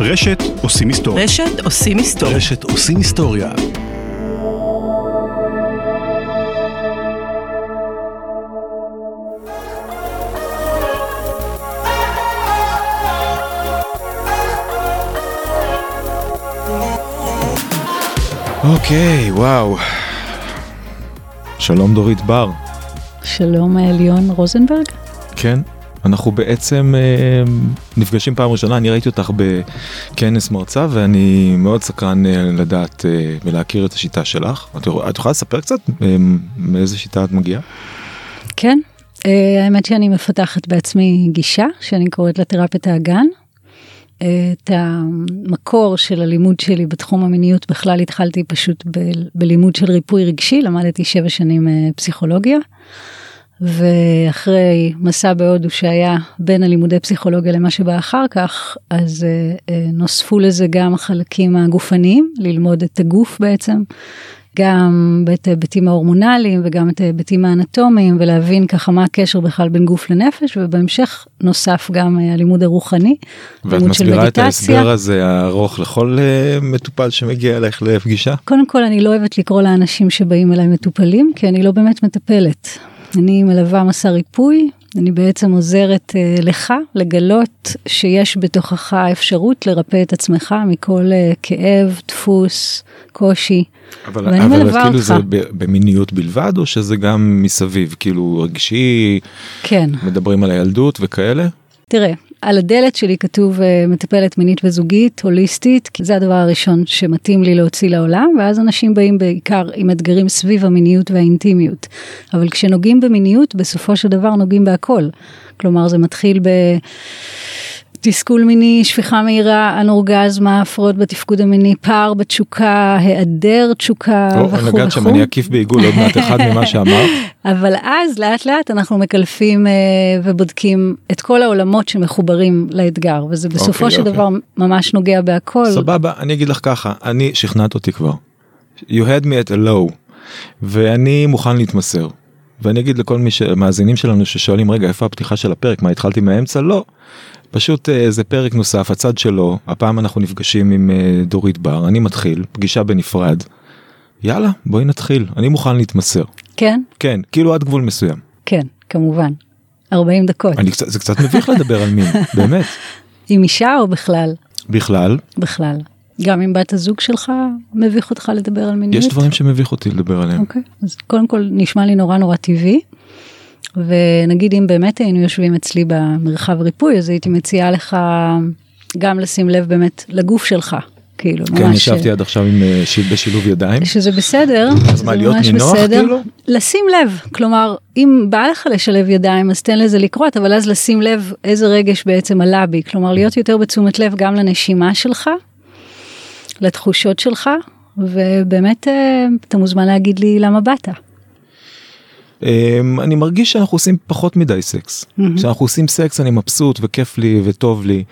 רשת עושים היסטוריה. רשת עושים היסטוריה. רשת עושים היסטוריה. אוקיי, וואו. שלום דורית בר. שלום ליאון רוזנברג. כן, אנחנו בעצם אה, נפגשים פעם ראשונה, אני ראיתי אותך בכנס מרצה ואני מאוד סקרן אה, לדעת אה, ולהכיר את השיטה שלך. את, את יכולה לספר קצת אה, מאיזה שיטה את מגיעה? כן, אה, האמת שאני מפתחת בעצמי גישה שאני קוראת לה תרפיית האגן. את המקור של הלימוד שלי בתחום המיניות בכלל התחלתי פשוט ב- בלימוד של ריפוי רגשי, למדתי שבע שנים אה, פסיכולוגיה. ואחרי מסע בהודו שהיה בין הלימודי פסיכולוגיה למה שבא אחר כך, אז uh, uh, נוספו לזה גם החלקים הגופניים, ללמוד את הגוף בעצם, גם את ההיבטים ההורמונליים וגם את ההיבטים האנטומיים, ולהבין ככה מה הקשר בכלל בין גוף לנפש, ובהמשך נוסף גם uh, הלימוד הרוחני, ואת לימוד של מסבירה את מדיטציה. ההסבר הזה הארוך לכל אה, מטופל שמגיע אליך לפגישה? קודם כל אני לא אוהבת לקרוא לאנשים שבאים אליי מטופלים, כי אני לא באמת מטפלת. אני מלווה מסע ריפוי, אני בעצם עוזרת uh, לך לגלות שיש בתוכך אפשרות לרפא את עצמך מכל uh, כאב, דפוס, קושי. אבל, ואני אבל מלווה כאילו אותך. זה במיניות בלבד או שזה גם מסביב כאילו רגשי כן, מדברים על הילדות וכאלה? תראה, על הדלת שלי כתוב uh, מטפלת מינית וזוגית, הוליסטית, כי זה הדבר הראשון שמתאים לי להוציא לעולם, ואז אנשים באים בעיקר עם אתגרים סביב המיניות והאינטימיות. אבל כשנוגעים במיניות, בסופו של דבר נוגעים בהכל. כלומר, זה מתחיל ב... תסכול מיני, שפיכה מהירה, אנורגזמה, הפרעות בתפקוד המיני, פער בתשוקה, היעדר תשוקה או, וכו' נגעת שם וכו'. אני אקיף בעיגול עוד מעט אחד ממה שאמרת. אבל אז לאט לאט אנחנו מקלפים אה, ובודקים את כל העולמות שמחוברים לאתגר וזה בסופו אוקיי, של אוקיי. דבר ממש נוגע בהכל. סבבה אני אגיד לך ככה אני שכנעת אותי כבר. You had me at a low ואני מוכן להתמסר. ואני אגיד לכל מי שמאזינים שלנו ששואלים רגע איפה הפתיחה של הפרק מה התחלתי מהאמצע לא. פשוט אה, זה פרק נוסף הצד שלו הפעם אנחנו נפגשים עם אה, דורית בר אני מתחיל פגישה בנפרד. יאללה בואי נתחיל אני מוכן להתמסר כן, כן כאילו עד גבול מסוים כן, כמובן. 40 דקות. אני זה קצת מביך לדבר על מין באמת עם אישה או בכלל? בכלל בכלל. גם עם בת הזוג שלך מביך אותך לדבר על מיניות? יש דברים שמביך אותי לדבר עליהם אוקיי, אז קודם כל נשמע לי נורא נורא טבעי. ונגיד אם באמת היינו יושבים אצלי במרחב ריפוי אז הייתי מציעה לך גם לשים לב באמת לגוף שלך. כאילו ממש. כן ישבתי עד עכשיו עם אה, שיל- בשילוב ידיים שזה בסדר, אז מה, להיות נינוח, בסדר. כאילו? לשים לב, כלומר, אם בא לך לשלב ידיים אז תן לזה לקרות, אבל אז לשים לב איזה רגש בעצם עלה בי, כלומר להיות יותר בתשומת לב גם לנשימה שלך, לתחושות שלך, ובאמת אה, אתה מוזמן להגיד לי למה באת. אמ, אני מרגיש שאנחנו עושים פחות מדי סקס. כשאנחנו עושים סקס אני מבסוט וכיף לי וטוב לי.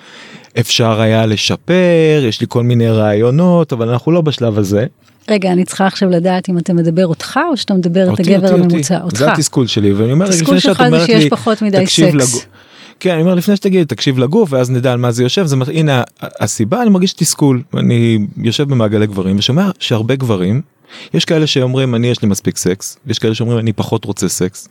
אפשר היה לשפר יש לי כל מיני רעיונות אבל אנחנו לא בשלב הזה. רגע, אני צריכה עכשיו לדעת אם אתה מדבר אותך או שאתה מדבר את אותי, הגבר אותי, הממוצע, אותי. אותך. זה התסכול שלי ואני אומר התסכול שלך זה שיש לי פחות מדי סקס. לגוף. כן אני אומר לפני שתגידי תקשיב לגוף ואז נדע על מה זה יושב זה הנה הסיבה אני מרגיש תסכול אני יושב במעגלי גברים ושומע שהרבה גברים יש כאלה שאומרים אני יש לי מספיק סקס יש כאלה שאומרים אני פחות רוצה סקס.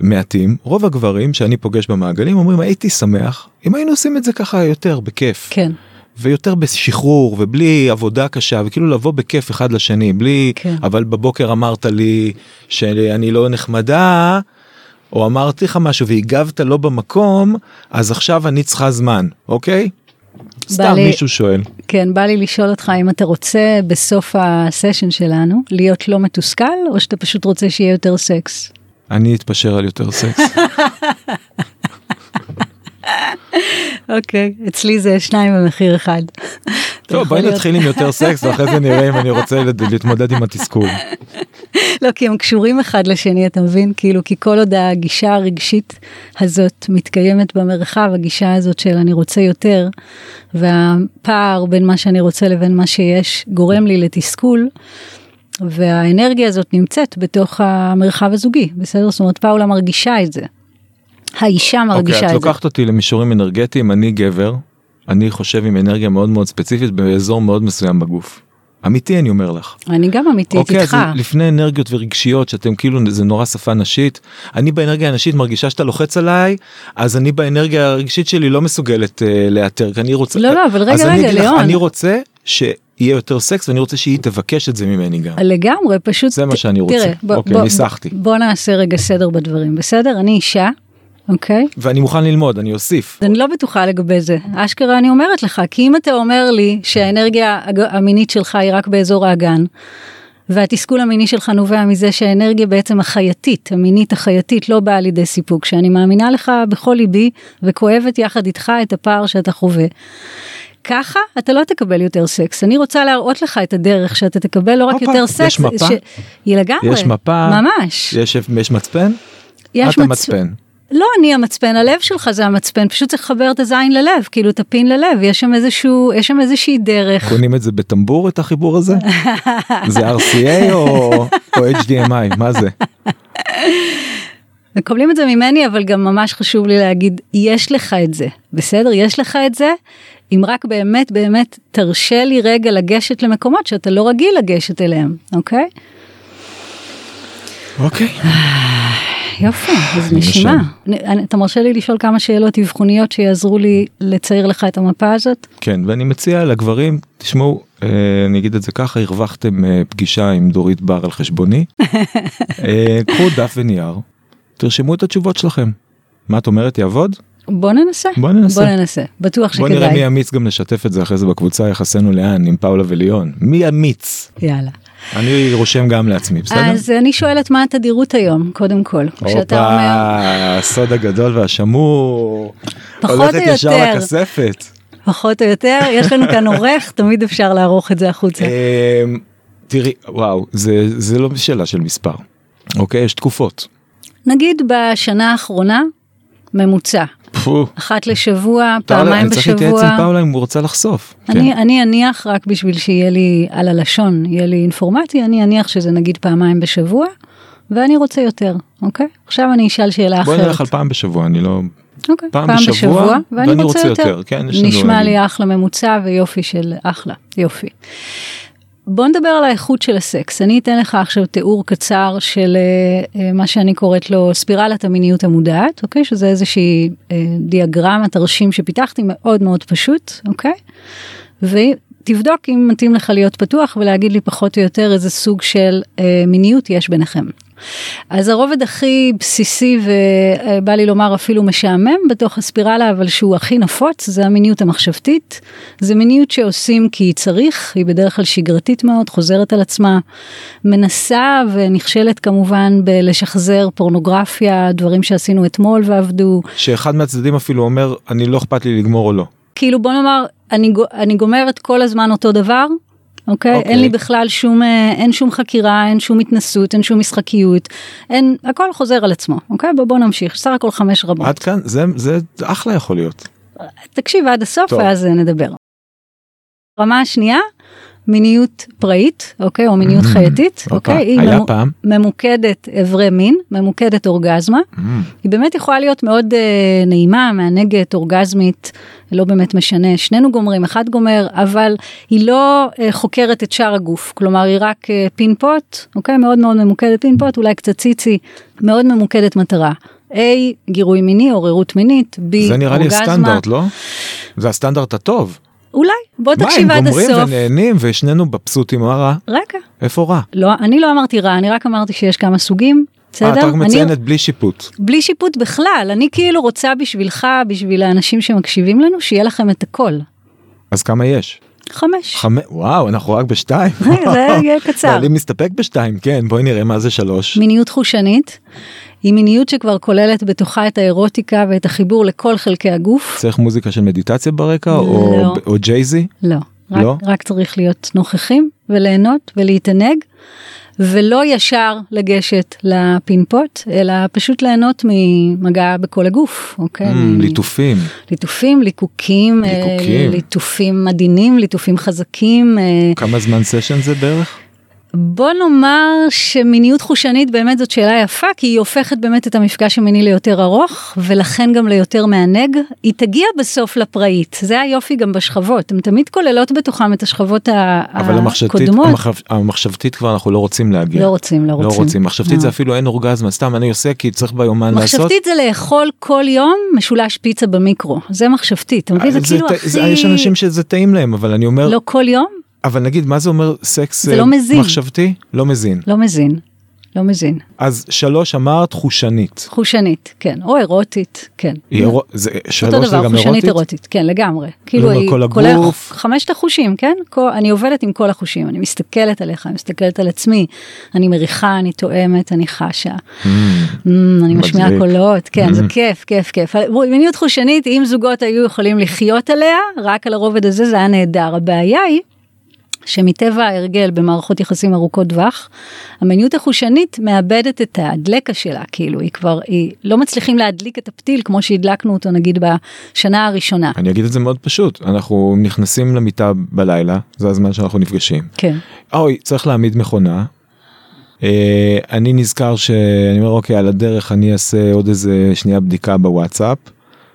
מעטים רוב הגברים שאני פוגש במעגלים אומרים הייתי שמח אם היינו עושים את זה ככה יותר בכיף כן, ויותר בשחרור ובלי עבודה קשה וכאילו לבוא בכיף אחד לשני בלי כן. אבל בבוקר אמרת לי שאני לא נחמדה או אמרתי לך משהו והגבת לא במקום אז עכשיו אני צריכה זמן אוקיי? סתם לי- מישהו שואל כן, בא לי לשאול אותך אם אתה רוצה בסוף הסשן שלנו להיות לא מתוסכל, או שאתה פשוט רוצה שיהיה יותר סקס. אני אתפשר על יותר סקס אוקיי, אצלי זה שניים במחיר אחד. טוב בואי נתחיל עם יותר סקס ואחרי זה נראה אם אני רוצה להתמודד עם התסכול. לא, כי הם קשורים אחד לשני, אתה מבין? כאילו, כי כל עוד הגישה הרגשית הזאת מתקיימת במרחב, הגישה הזאת של אני רוצה יותר, והפער בין מה שאני רוצה לבין מה שיש גורם לי לתסכול, והאנרגיה הזאת נמצאת בתוך המרחב הזוגי, בסדר? זאת אומרת, פאולה מרגישה את זה. האישה מרגישה אוקיי, את את זה. לוקחת אותי למישורים אנרגטיים אני גבר אני חושב עם אנרגיה מאוד מאוד ספציפית באזור מאוד מסוים בגוף. אמיתי אני אומר לך. אני גם אמיתית אוקיי, איתך. אז לפני אנרגיות ורגשיות שאתם כאילו זה נורא שפה נשית אני באנרגיה הנשית מרגישה שאתה לוחץ עליי אז אני באנרגיה הרגשית שלי לא מסוגלת uh, לאתר כי אני רוצה לא, לא, אבל רגע, רגע, לך, ליאון. אני רוצה שיהיה יותר סקס ואני רוצה שהיא תבקש את זה ממני גם. לגמרי, פשוט... זה מה שאני רוצה. תראה, בוא, אוקיי, בוא, ניסחתי. בוא נעשה רגע סדר בדברים, בסדר? אני אישה, אוקיי? ואני מוכן ללמוד אני אוסיף. אני לא בטוחה לגבי זה. אשכרה אני אומרת לך, כי אם אתה אומר לי שהאנרגיה המינית שלך היא רק באזור האגן, והתסכול המיני שלך נובע מזה שהאנרגיה בעצם החייתית, המינית החייתית, לא באה לידי סיפוק, שאני מאמינה לך בכל ליבי וכואבת יחד איתך את הפער שאתה חווה. ככה אתה לא תקבל יותר סקס. אני רוצה להראות לך את הדרך שאתה תקבל לא רק יותר יש סקס, מפה? היא לגמרי, יש מפה ממש, יש יש מצפן? יש את מצ- המצפן. לא אני המצפן, הלב שלך זה המצפן, פשוט צריך לחבר את הזין ללב, כאילו את הפין ללב, יש שם איזשהו, יש שם איזושהי דרך. קונים את זה בטמבור את החיבור הזה? זה RCA או או HDMI מה זה? מקבלים את זה ממני, אבל גם ממש חשוב לי להגיד, יש לך את זה, בסדר? יש לך את זה, אם רק באמת באמת תרשה לי רגע לגשת למקומות שאתה לא רגיל לגשת אליהם, אוקיי? אוקיי. יופי, אז. אני- אתה מרשה לי לשאול כמה שאלות אבחוניות שיעזרו לי לצייר לך את המפה הזאת? כן ואני מציע לגברים תשמעו אה, אני אגיד את זה ככה הרווחתם אה, פגישה עם דורית בר על חשבוני אה, קחו דף ונייר תרשמו את התשובות שלכם. מה את אומרת יעבוד? בוא ננסה. בוא ננסה. בוא ננסה, בטוח בוא נראה מי שכדאי. אמיץ גם לשתף את זה אחרי זה בקבוצה יחסנו לאן עם פאולה וליון מי אמיץ יאללה. אני רושם גם לעצמי בסדר? אז אני שואלת מה התדירות היום, קודם כל. כשאתה אומר, הופה, הסוד הגדול והשמור. פחות הולכת ישר. לכספת. פחות או יותר, יש לנו כאן עורך, תמיד אפשר לערוך את זה החוצה. אמ, תראי וואו זה זה לא שאלה של מספר. אוקיי יש תקופות. נגיד בשנה האחרונה, ממוצע. פו. אחת לשבוע, פעמיים אני צריך להתייעץ בשבוע. עם פאולה אם הוא רוצה לחשוף. אני, כן. אני אניח רק בשביל שיהיה לי על הלשון, יהיה לי אינפורמציה, אני אניח שזה נגיד פעמיים בשבוע, ואני רוצה יותר, אוקיי? עכשיו אני אשאל שאלה בואי אחרת. נלך על פעם בשבוע אני לא אוקיי, פעם בשבוע, ואני רוצה יותר, כן, יש לנו נשמע. לי אחלה ממוצע ויופי של אחלה, יופי. בוא נדבר על האיכות של הסקס. אני אתן לך עכשיו תיאור קצר של אה, אה, מה שאני קוראת לו ספירלת המיניות המודעת, אוקיי? שזה איזושהי אה, דיאגרמה, תרשים שפיתחתי מאוד מאוד פשוט, אוקיי? ותבדוק אם מתאים לך להיות פתוח ולהגיד לי פחות או יותר איזה סוג של אה, מיניות יש ביניכם. אז הרובד הכי בסיסי ובא לי לומר אפילו משעמם בתוך הספירלה אבל שהוא הכי נפוץ זה המיניות המחשבתית. זה מיניות שעושים כי צריך, היא בדרך כלל שגרתית מאוד, חוזרת על עצמה, מנסה ונכשלת כמובן בלשחזר פורנוגרפיה, דברים שעשינו אתמול ועבדו. שאחד מהצדדים אפילו אומר אני לא אכפת לי לגמור או לא. כאילו בוא נאמר אני, אני גומרת כל הזמן אותו דבר. אוקיי? אוקיי. אין לי בכלל שום, אה, אין שום חקירה, אין שום התנסות, אין שום משחקיות, אין, הכל חוזר על עצמו, אוקיי? בוא, בוא נמשיך, סך הכל חמש רמות. עד כאן זה זה אחלה יכול להיות. תקשיב עד הסוף טוב. ואז אה, נדבר. רמה השנייה, מיניות פראית, אוקיי? או מיניות Mm, חייתית, הופה, אוקיי? היא ממו- פעם. ממוקדת אברי מין, ממוקדת אורגזמה. Mm, היא באמת יכולה להיות מאוד אה, נעימה, מענגת, אורגזמית, לא באמת משנה, שנינו גומרים, אחד גומר, אבל היא לא אה, חוקרת את שאר הגוף, כלומר היא רק אה, פינפוט, אוקיי? מאוד מאוד ממוקדת פינפוט, אולי קצת ציצי, מאוד ממוקדת מטרה. A, גירוי מיני, עוררות מינית, B, זה נראה לי אורגזמה. הסטנדרט לא? זה הסטנדרט הטוב. אולי, בוא מה תקשיב הם עד גומרים הסוף. ונהנים ושנינו מבסוטים מה רע? רגע, איפה רע? לא, אני לא אמרתי רע, אני רק אמרתי שיש כמה סוגים, בסדר? אה, את רק מציינת בלי שיפוט. בלי שיפוט בכלל, אני כאילו רוצה בשבילך, בשביל האנשים שמקשיבים לנו, שיהיה לכם את הכל. אז כמה יש? חמש. חמש? וואו אנחנו רק בשתיים. זה יהיה קצר. אני מסתפק בשתיים כן בואי נראה מה זה שלוש. מיניות חושנית, היא מיניות שכבר כוללת בתוכה את האירוטיקה ואת החיבור לכל חלקי הגוף. צריך מוזיקה של מדיטציה ברקע או לא. או ג'ייזי? לא, רק, לא? רק צריך להיות נוכחים וליהנות ולהתענג, ולא ישר לגשת לפינפוט, אלא פשוט ליהנות ממגע בכל הגוף, אוקיי? Mm, ליטופים. ליטופים, ליקוקים, אה, ליקוקים. ליטופים עדינים, ליטופים חזקים. אה, כמה זמן סשן זה בערך? בוא נאמר שמיניות חושנית באמת זאת שאלה יפה, כי היא הופכת באמת את המפגש המיני ליותר ארוך, ולכן גם ליותר מענג. היא תגיע בסוף לפראית, זה היופי גם בשכבות, הן תמיד כוללות בתוכן את השכבות אבל המחשבתית, הקודמות. המחשב, המחשבתית כבר אנחנו לא רוצים להגיע. לא רוצים, לא לא רוצים. רוצים. מחשבתית לא. זה אפילו אין אורגזמה, סתם אני עושה כי צריך ביומן לעשות. מחשבתית זה לאכול כל יום משולש פיצה במיקרו, זה מחשבתית, אתה מבין? זה זה כאילו ט- הכי... זה- יש אנשים שזה טעים להם, אבל אני אומר, לא כל יום? אבל נגיד, מה זה אומר סקס זה אה, לא מזין. מחשבתי? לא מזין. לא מזין. לא מזין. אז שלוש אמרת חושנית. חושנית, כן, או אירוטית, כן. היא אירו- זה- אותו שלוש זה דבר, גם חושנית אירוטית? אירוטית, כן, לגמרי. כאילו, אומר היא כל כולל הגוף. חמשת החושים, כן? כל, אני עובדת עם כל החושים, אני מסתכלת עליך, אני מסתכלת על עצמי, אני מריחה, אני תואמת, אני חשה, Mm, mm, אני משמיעה. קולות, כן, זה Mm. כיף, כיף, כיף. מיניות חושנית, אם זוגות היו יכולים לחיות עליה, רק על הרובד הזה זה היה נהדר. הבעיה היא שמטבע ההרגל במערכות יחסים ארוכות טווח, המיניות החושנית מאבדת את הדלקה שלה, כאילו היא כבר, היא לא מצליחים להדליק את הפתיל כמו שהדלקנו אותו נגיד בשנה הראשונה. אני אגיד את זה מאוד פשוט, אנחנו נכנסים למיטה בלילה, זה הזמן שאנחנו נפגשים. כן, אוי, צריך להעמיד מכונה. אה, אני נזכר שאני אומר אוקיי על הדרך אני אעשה עוד איזה שנייה בדיקה בוואטסאפ.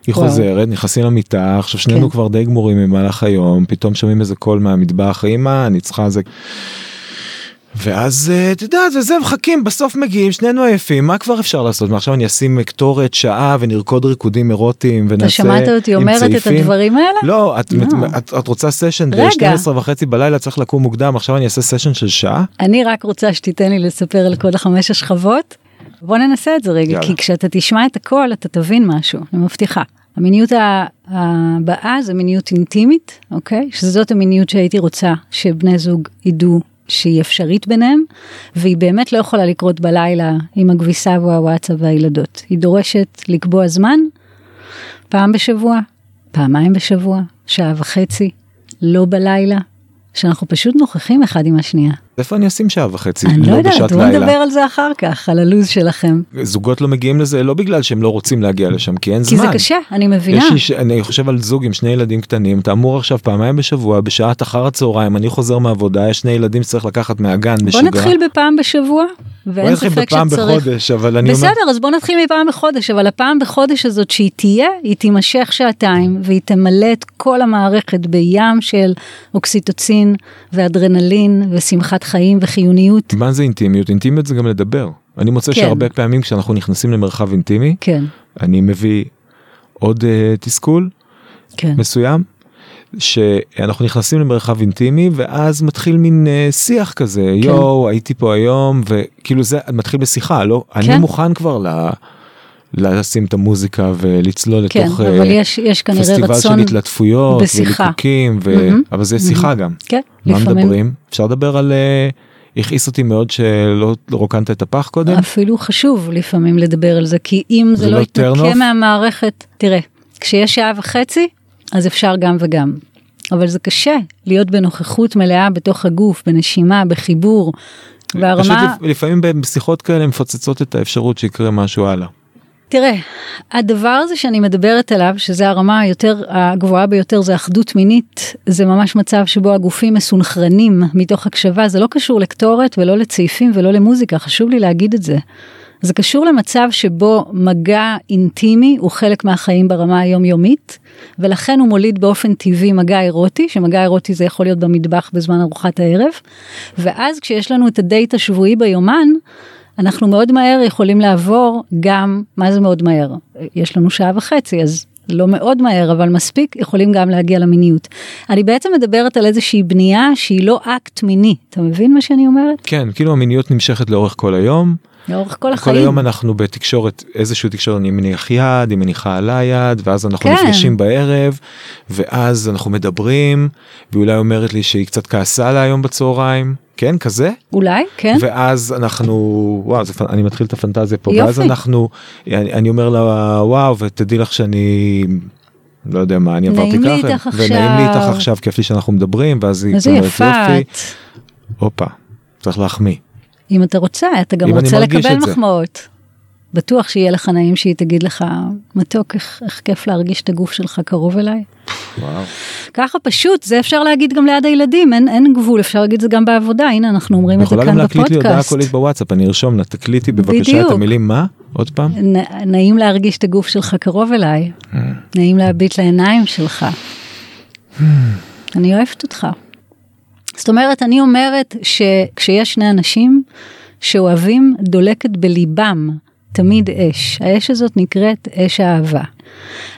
היא. חוזרת נכנסים למיטה עכשיו שנינו כן. כבר די גמורים במהלך היום פתאום שומעים איזה קול מהמטבח אמא אני צריכה זה. ואז אה, את יודעת וזה מחכים בסוף מגיעים שנינו עייפים מה כבר אפשר לעשות עכשיו אני אשים קטורת שעה ונרקוד ריקודים אירוטיים ונעשה אתה שמעת אותי עם אומרת את צעיפים? הדברים האלה? לא את, לא. את, את רוצה סשן רגע. ב-12 וחצי בלילה צריך לקום מוקדם עכשיו אני אעשה סשן של שעה. אני רק רוצה שתיתן לי לספר על כל החמש השכבות. בוא ננסה את זה רגע, יאללה. כי כשאתה תשמע את הכל אתה תבין משהו, אני מבטיחה. המיניות הבאה זה מיניות אינטימית, אוקיי? שזאת המיניות שהייתי רוצה שבני זוג ידעו שהיא אפשרית ביניהם, והיא באמת לא יכולה לקרות בלילה עם הכביסה והוואטסאפ והילדות. היא דורשת לקבוע זמן, פעם בשבוע, פעמיים בשבוע, שעה וחצי, לא בלילה, שאנחנו פשוט נוכחים אחד עם השנייה. איפה אני אשים שעה וחצי? אני לא יודעת, בוא? נדבר על זה אחר כך, על הלו"ז שלכם. זוגות לא מגיעים לזה לא בגלל שהם לא רוצים להגיע לשם כי אין כי זמן. זה קשה, אני מבינה. יש אני חושב על זוג עם שני ילדים קטנים אתה אמור עכשיו פעמיים בשבוע בשעת אחר הצהריים אני חוזר מהעבודה יש שני ילדים שצריך לקחת מהגן בוא בשגרה. נתחיל בפעם בשבוע, בוא נתחיל בפעם שצריך. בחודש אבל אני אומר בסדר, אז בוא נתחיל מפעם בחודש, אבל הפעם בחודש הזאת שהיא תהיה, היא תימשך שעתיים, והיא תמלא את כל המערכת בים של אוקסיטוצין, ואדרנלין, ושמחת חיים, וחיוניות. מה זה אינטימיות אינטימיות זה גם לדבר אני מוצא כן. שהרבה פעמים כשאנחנו נכנסים למרחב אינטימי כן, אני מביא עוד uh, תסכול כן. מסוים שאנחנו נכנסים למרחב אינטימי ואז מתחיל מין uh, שיח כזה כן. יואו הייתי פה היום וכאילו זה מתחיל בשיחה לא אני כן. מוכן כבר ל... לשים את המוזיקה ולצלול כן, לתוך אבל אה, יש, יש פסטיבל של התלטפויות. וליקוקים ו... מהמם, אבל זה. שיחה גם כן, מה לפעמים. מדברים אפשר לדבר על אה, הכעיס אותי מאוד שלא לא רוקנת את הפח קודם אפילו חשוב לפעמים לדבר על זה, כי אם זה, זה לא לא יתנקה? מהמערכת, תראה, כשיש שעה וחצי, אז אפשר גם וגם. אבל זה קשה להיות בנוכחות מלאה בתוך הגוף, בנשימה, בחיבור. פשוט והרמה, לפ- לפעמים בשיחות כאלה מפוצצות את האפשרות שיקרה משהו הלאה. תראה, הדבר הזה שאני מדברת עליו, שזה הרמה היותר הגבוהה ביותר, זה אחדות מינית, זה ממש מצב שבו הגופים מסונכרנים מתוך הקשבה, זה לא קשור לקטורת ולא לצעיפים ולא למוזיקה, חשוב לי להגיד את זה. זה קשור למצב שבו מגע אינטימי הוא חלק מהחיים ברמה היומיומית, ולכן הוא מוליד באופן טבעי מגע אירוטי, שמגע אירוטי זה יכול להיות במטבח בזמן ארוחת הערב, ואז כשיש לנו את הדייט השבועי ביומן, אנחנו מאוד מהר יכולים לעבור גם, מה זה מאוד מהר? יש לנו שעה וחצי, אז לא מאוד מהר, אבל מספיק, יכולים גם להגיע למיניות. אני בעצם מדברת על איזושהי בנייה שהיא לא אקט מיני, אתה מבין מה שאני אומרת? כן כאילו המיניות נמשכת לאורך כל היום. לאורך כל כל החיים. היום אנחנו בתקשורת איזושהי תקשורת אני מניח יד היא מניחה עליי יד ואז אנחנו כן. נפגשים בערב ואז אנחנו מדברים ואולי אומרת לי שהיא קצת כעסה עליי היום בצהריים כן כזה אולי, כן? ואז אנחנו וואו זה, אני מתחיל את הפנטזיה פה יופי. ואז אנחנו אני, אני אומר לה וואו ותדעי לך שאני. לא יודע מה אני עברתי ככה ונעים לי איתך עכשיו. כיף לי שאנחנו מדברים ואז היא אומרת, יפה "יופי." הופה צריך להחמיא אם אתה רוצה, אתה גם רוצה לקבל את. מחמאות. בטוח שיהיה לך נעים שהיא תגיד לך, מתוק, איך, איך כיף להרגיש את הגוף שלך קרוב אליי. וואו. ככה פשוט, זה אפשר להגיד גם ליד הילדים, אין, אין גבול, אפשר להגיד את זה גם בעבודה, הנה אנחנו אומרים את זה יכולה כאן גם להקליט לי הודעה בפודקאסט. קולית בוואטסאפ, אני ארשום לה, תקליטי בבקשה את בדיוק. המילים מה? עוד פעם? נ- נעים להרגיש את הגוף שלך קרוב אליי, אה. נעים להביט לעיניים שלך. אני אוהבת אותך. זאת אומרת, אני אומרת שכשיש שני אנשים שאוהבים, דולקת בליבם תמיד אש. האש הזאת נקראת אש האהבה.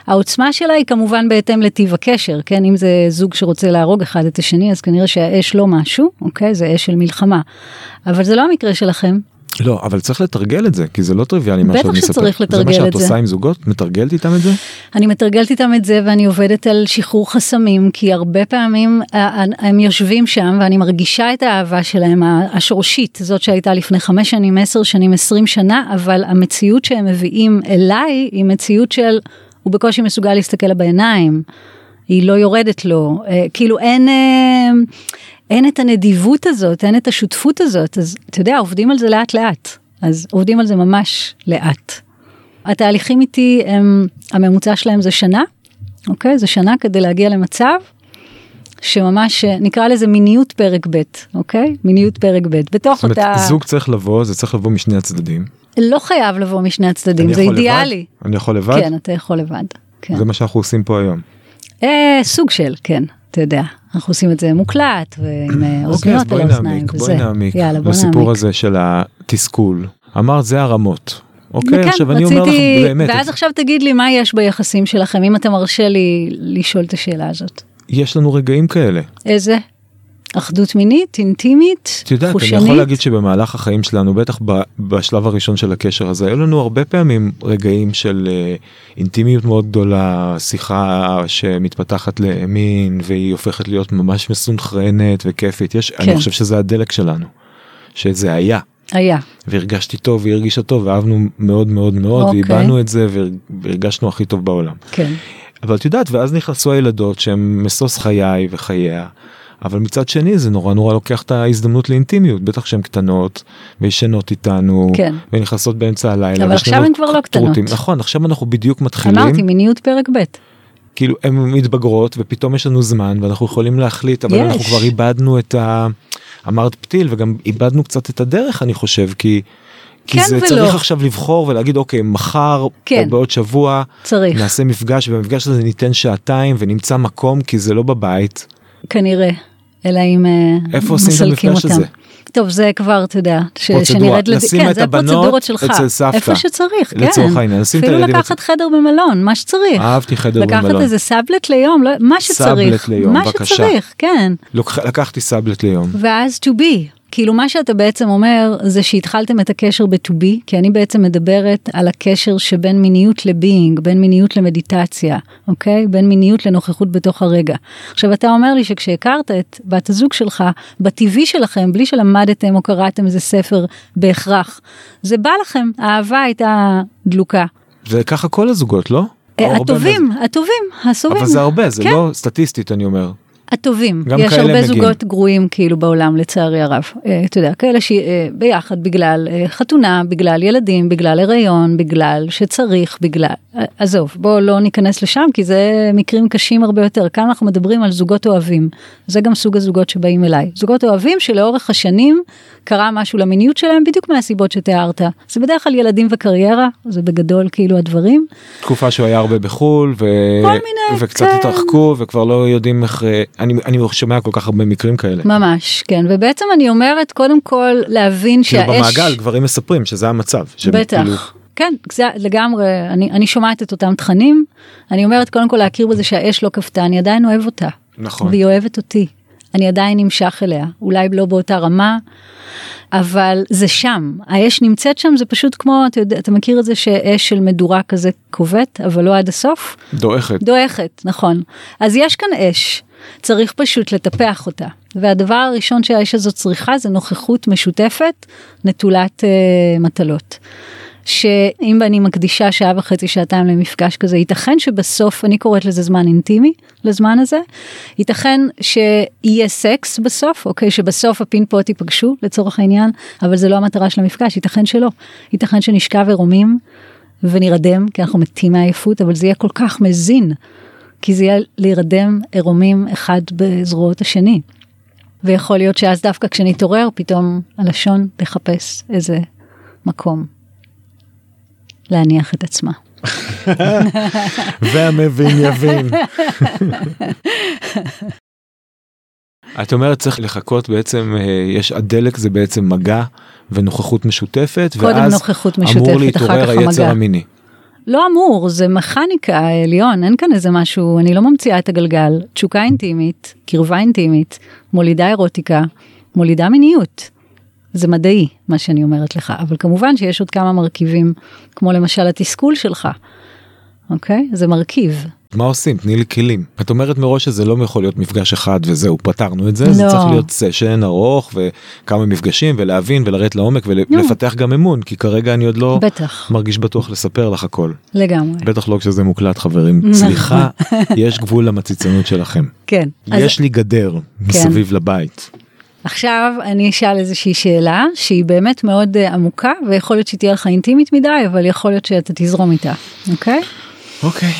העוצמה שלה היא כמובן בהתאם לטיב הקשר, כן? אם זה זוג שרוצה להרוג אחד את השני, אז כנראה שהאש לא משהו, אוקיי? זה אש של מלחמה. אבל זה לא המקרה שלכם. לא, אבל צריך לתרגל את זה, כי זה לא טריוויאלי מה בטח שאת מספרת. שצריך זה לתרגל מה שאת את זה. עושה עם זוגות? מתרגלת איתם את זה? אני מתרגלת איתם את זה ואני עובדת על שחרור חסמים כי הרבה פעמים אה, הם יושבים שם ואני מרגישה את האהבה שלהם השורשית זאת שהייתה לפני חמש שנים עשר שנים עשרים שנה אבל המציאות שהם מביאים אליי היא מציאות של הוא בקושי מסוגל להסתכל לה בעיניים. היא לא יורדת לו אה, כאילו אין אה, אין את הנדיבות הזאת אין את השותפות הזאת אז אתה יודע עובדים על זה לאט לאט אז עובדים על זה ממש לאט. התהליכים איתי הם, הממוצע שלהם זה שנה, אוקיי? זה שנה כדי להגיע למצב שממש נקרא לזה מיניות פרק ב', אוקיי? מיניות פרק ב', בתוך זאת אומרת, אותה... זוג צריך לבוא, זה צריך לבוא משני הצדדים. לא חייב לבוא משני הצדדים, זה יכול לבד? אידיאלי. אני יכול לבד? כן, אתה יכול לבד. כן. זה מה שאנחנו עושים פה היום. אה, סוג של, כן, אתה יודע. אנחנו עושים את זה מוקלט ועם אה, אוקיי, אז אוזניות בואי על האוזניים נעמיק, וזה. בואי נעמיק יאללה, בוא לסיפור נעמיק. הזה של התסכול. אמרת זה הרמות. אוקיי, וכן, עכשיו אני אומר לך רציתי- באמת, ואז עכשיו תגיד לי מה יש ביחסים שלכם, אם אתה מרשה לי לשאול את השאלה הזאת. יש לנו רגעים כאלה. איזה? אחדות מינית, אינטימית, את יודעת, אני חושנית? יכול להגיד שבמהלך החיים שלנו, בטח בשלב הראשון של הקשר הזה, היו לנו הרבה פעמים רגעים של אה, אינטימיות מאוד גדולה, שיחה שמתפתחת למין והיא הופכת להיות ממש מסונכרנת וכיפית. יש, אני כן. חושב שזה הדלק שלנו, שזה היה. היה. והרגשתי טוב והיא הרגישה טוב ואהבנו מאוד מאוד מאוד אוקיי. ואיבדנו את זה והרגשנו הכי טוב בעולם. כן. אבל את יודעת ואז נכנסו הילדות שהן משוש חיי וחייה. אבל מצד שני זה נורא נורא לוקח את ההזדמנות לאינטימיות בטח שהן קטנות וישנות איתנו כן. ונכנסות באמצע הלילה. אבל עכשיו הן כבר לא קטנות. נכון עכשיו אנחנו בדיוק מתחילים אמרתי מיניות פרק ב'. כאילו הן מתבגרות ופתאום יש לנו זמן ואנחנו יכולים להחליט אבל יש. אנחנו כבר איבדנו את ה... אמרת פתיל וגם איבדנו קצת את הדרך אני חושב כי. כי כן זה ולא. צריך עכשיו לבחור ולהגיד אוקיי מחר כן. או בעוד שבוע צריך. נעשה מפגש ובמפגש הזה ניתן שעתיים ונמצא מקום כי זה לא בבית. כנראה. אלא אם אה, איפה עושים את המפגש אותם. הזה? טוב זה כבר אתה יודע ש-. שנרד לד... לשים כן, את זה הבנות הפרוצדורות שלך אצל סבתא. איפה שצריך כן לצורך העניין, לשים את אפילו הילדים לקחת חדר במלון מה שצריך אהבתי חדר לקחת במלון. איזה סאבלט ליום לא, מה שצריך סאבלט ליום, מה בבקשה. שצריך כן לוק- לקחתי סאבלט ליום. ואז to be. כאילו מה שאתה בעצם אומר זה שהתחלתם את הקשר ב-to be, כי אני בעצם מדברת על הקשר שבין מיניות ל being, בין מיניות למדיטציה, אוקיי? בין מיניות לנוכחות בתוך הרגע. עכשיו אתה אומר לי שכשהכרת את בת הזוג שלך, בטבעי שלכם, בלי שלמדתם או קראתם איזה ספר בהכרח, זה בא לכם, האהבה הייתה דלוקה. זה ככה כל הזוגות לא? אה, הטובים, הטובים, הסובים. אבל זה הרבה זה כן. לא סטטיסטית אני אומר. הטובים, גם יש הרבה מגיעים. זוגות גרועים כאילו בעולם לצערי הרב, אה, אתה יודע, כאלה שביחד בגלל אה, חתונה, בגלל ילדים, בגלל הריון, בגלל שצריך, בגלל, אה, עזוב, בוא לא ניכנס לשם כי זה מקרים קשים הרבה יותר, כאן אנחנו מדברים על זוגות אוהבים, זה גם סוג הזוגות שבאים אליי, זוגות אוהבים שלאורך השנים קרה משהו למיניות שלהם בדיוק מהסיבות שתיארת, זה בדרך כלל ילדים וקריירה, זה בגדול כאילו הדברים, תקופה שהוא היה הרבה בחול ו... מיני, וקצת כן. התרחקו וכבר לא יודעים איך אה, אני אני שומע כל כך הרבה מקרים כאלה. ממש, כן, ובעצם אני אומרת קודם כל להבין כאילו שהאש... במעגל גברים מספרים שזה המצב. בטח. כאילו- כן, זה לגמרי, אני, אני שומעת את אותם תכנים, אני אומרת קודם כל להכיר בזה שהאש לא כבתה, אני עדיין אוהב אותה. נכון. והיא אוהבת אותי. אני עדיין נמשך אליה, אולי לא באותה רמה, אבל זה שם, האש נמצאת שם, זה פשוט כמו, אתה, יודע, אתה מכיר את זה שאש של מדורה כזה כובט, אבל לא עד הסוף? דועכת. דועכת, נכון. אז יש כאן אש, צריך פשוט לטפח אותה. והדבר הראשון שהאש הזאת צריכה זה נוכחות משותפת, נטולת אה, מטלות. שאם אני מקדישה שעה וחצי שעתיים למפגש כזה ייתכן שבסוף אני קוראת לזה זמן אינטימי לזמן הזה ייתכן שיהיה סקס בסוף אוקיי שבסוף הפינפוט ייפגשו לצורך העניין אבל זה לא המטרה של המפגש ייתכן שלא ייתכן שנשכב עירומים ונרדם כי אנחנו מתים מעייפות אבל זה יהיה כל כך מזין. כי זה יהיה להירדם עירומים אחד בזרועות השני. ויכול להיות שאז דווקא כשנתעורר, פתאום הלשון תחפש איזה מקום להניח את עצמה. והמבין יבין. את אומרת צריך לחכות בעצם, אה, יש הדלק זה בעצם מגע ונוכחות משותפת, קודם ואז נוכחות משותפת, אמור להתעורר היצר. המיני. לא אמור, זה מכניקה עליון, אין כאן איזה משהו, אני לא ממציאה את הגלגל. תשוקה אינטימית, קרבה אינטימית, מולידה אירוטיקה, מולידה מיניות. זה מדעי, מה שאני אומרת לך, אבל כמובן שיש עוד כמה מרכיבים, כמו למשל התסכול שלך, אוקיי? זה מרכיב. מה עושים? תני לי כלים. את אומרת מראש שזה לא יכול להיות מפגש אחד וזהו, פתרנו את זה, זה לא. צריך להיות סשן ארוך וכמה מפגשים ולהבין ולרדת לעומק ולפתח גם אמון, כי כרגע אני עוד לא בטח, מרגיש בטוח לספר לך הכל. לגמרי. בטח לא כשזה מוקלט חברים. סליחה, יש גבול למציצנות שלכם. כן. אז יש לי גדר מסביב לבית. עכשיו אני אשאל איזושהי שאלה שהיא באמת מאוד אה, עמוקה ויכול להיות שהיא תהיה לך אינטימית מדי אבל יכול להיות שאתה תזרום איתה, אוקיי? אוקיי.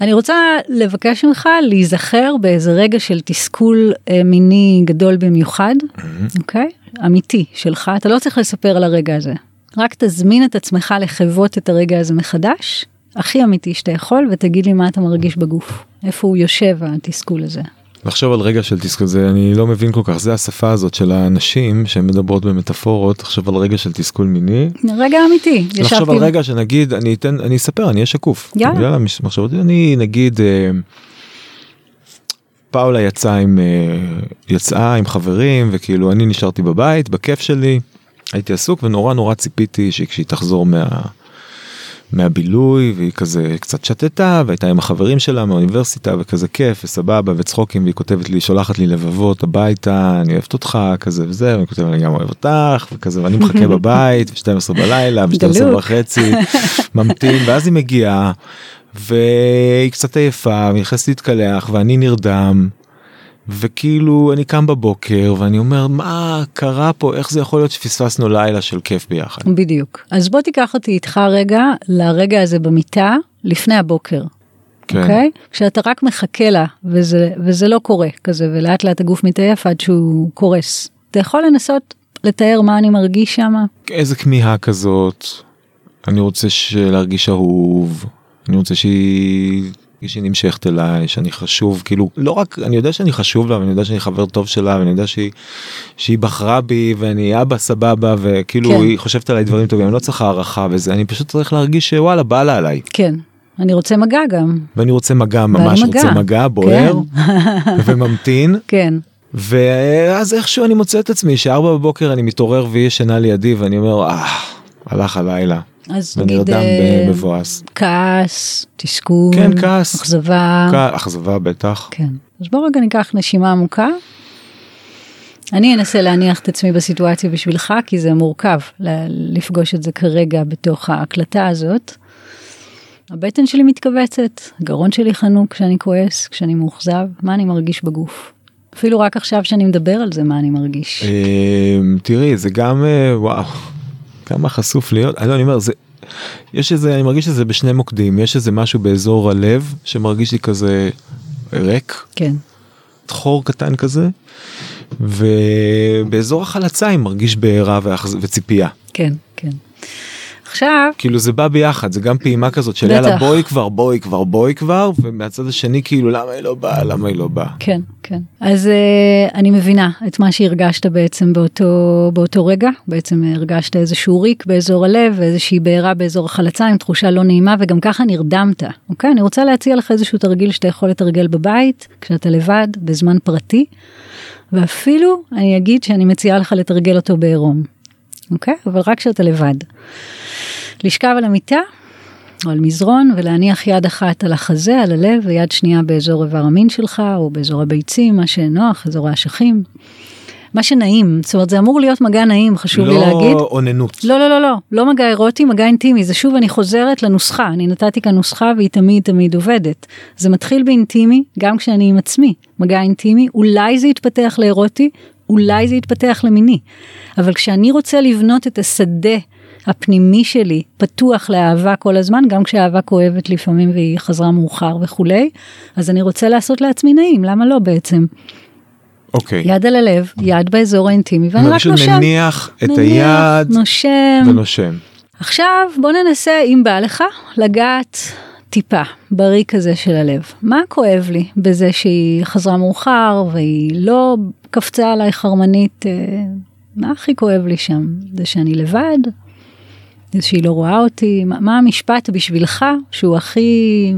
אני רוצה לבקש ממך להיזכר באיזה רגע של תסכול אה, מיני גדול במיוחד, אוקיי? אמיתי שלך, אתה לא צריך לספר על הרגע הזה. רק תזמין את עצמך לחוות את הרגע הזה מחדש, הכי אמיתי שאתה יכול, ותגיד לי מה אתה מרגיש בגוף. איפה הוא יושב התסכול הזה. לחשוב על רגע של תסכול זה אני לא מבין כל כך זה השפה הזאת של האנשים שמדברות במטאפורות לחשוב על רגע של תסכול מיני. רגע אמיתי. לחשוב על רגע שנגיד אני אתן אני אספר אני אהיה שקוף. יאללה. מחשבות אני נגיד אה, פאולה יצאה עם אה, יצאה עם חברים וכאילו אני נשארתי בבית בכיף שלי הייתי עסוק ונורא נורא ציפיתי שכשהיא תחזור מה. מהבילוי והיא כזה קצת שתתה והייתה עם החברים שלה מהאוניברסיטה וכזה כיף וסבבה וצחוקים והיא כותבת לי שולחת לי לבבות הביתה אני אוהבת אותך כזה וזה ואני כותב אני גם אוהב אותך וכזה ואני מחכה בבית ב-12 בלילה ב-12 דלוק. וחצי ממתין ואז היא מגיעה והיא קצת עייפה והיא נכנסת להתקלח ואני נרדם. וכאילו אני קם בבוקר ואני אומר מה קרה פה איך זה יכול להיות שפספסנו לילה של כיף ביחד. בדיוק. אז בוא תיקח אותי איתך רגע לרגע הזה במיטה לפני הבוקר. כן. אוקיי? כשאתה רק מחכה לה וזה, וזה לא קורה כזה ולאט לאט הגוף מתעייף עד שהוא קורס. אתה יכול לנסות לתאר מה אני מרגיש שם? איזה כמיהה כזאת אני רוצה להרגיש אהוב אני רוצה שהיא שהיא נמשכת אליי שאני חשוב כאילו לא רק אני יודע שאני חשוב לה ואני יודע שאני חבר טוב שלה ואני יודע שהיא שהיא בחרה בי ואני אבא סבבה וכאילו כן. היא חושבת עליי דברים טובים אני לא צריך הערכה וזה אני פשוט צריך להרגיש שוואלה בא לה עליי כן. אני רוצה מגע גם. ואני רוצה מגע ממש מגע. רוצה מגע בוער וממתין כן. ואז איכשהו אני מוצא את עצמי שארבע בבוקר אני מתעורר והיא ישנה לידי ואני אומר אה הלך הלילה אז נגיד אה, מבואס. כעס, תסכול, כן, כעס. אכזבה. כ- אכזבה בטח. כן. אז בוא רגע ניקח נשימה עמוקה. אני אנסה להניח את עצמי בסיטואציה בשבילך, כי זה מורכב לפגוש את זה כרגע בתוך ההקלטה הזאת. הבטן שלי מתכווצת, הגרון שלי חנוק כשאני כועס, כשאני מאוכזב, מה אני מרגיש בגוף. אפילו רק עכשיו שאני מדבר על זה, מה אני מרגיש. אמ, תראי זה גם אה, וואו כמה חשוף להיות. אני לא אני אומר זה יש איזה אני מרגיש שזה בשני מוקדים. יש איזה משהו באזור הלב שמרגיש לי כזה ריק. כן, חור קטן כזה. ובאזור החלציים מרגיש בעירה ואחז- וציפייה. כן, כן. עכשיו, כאילו זה בא ביחד זה גם פעימה כזאת של. יאללה בואי כבר בואי כבר בואי כבר ומהצד השני כאילו למה היא לא באה למה היא לא באה. כן, כן. אז uh, אני מבינה את מה שהרגשת בעצם באותו, באותו רגע, בעצם הרגשת איזשהו ריק באזור הלב ואיזושהי בעירה באזור החלציים, תחושה לא נעימה וגם ככה נרדמת, אוקיי? אני רוצה להציע לך איזשהו תרגיל שאתה יכול לתרגל בבית, כשאתה לבד, בזמן פרטי, ואפילו אני אגיד שאני מציעה לך לתרגל אותו בעירום, אוקיי? אבל רק כשאתה לבד. לשכב על המיטה או על מזרון ולהניח יד אחת על החזה, על הלב, ויד שנייה באזור איבר המין שלך, או באזור הביצים, מה שנוח, אזור האשכים. מה שנעים, זאת אומרת זה אמור להיות מגע נעים, חשוב לי להגיד. לא אוננות. לא, לא, לא, לא, לא מגע אירוטי, מגע אינטימי, זה שוב אני חוזרת לנוסחה, אני נתתי כאן נוסחה והיא תמיד תמיד עובדת. זה מתחיל באינטימי, גם כשאני עם עצמי, מגע אינטימי, אולי זה יתפתח לאירוטי, אולי זה יתפתח למיני. אבל כשאני רוצה לבנות את השדה הפנימי שלי פתוח לאהבה כל הזמן, גם כשאהבה כואבת לפעמים והיא חזרה מאוחר וכולי, אז אני רוצה לעשות לעצמי נעים, למה לא בעצם? אוקיי. יד על הלב, יד באזור האינטימי, ואני רק נושם. מניח את נניח, היד נושם. ונושם. עכשיו בוא ננסה, אם בא לך, לגעת טיפה בריק הזה של הלב. מה כואב לי בזה שהיא חזרה מאוחר והיא לא קפצה עליי חרמנית? אה, מה הכי כואב לי שם? זה שאני לבד? זה שהיא לא רואה אותי? מה, מה המשפט בשבילך שהוא הכי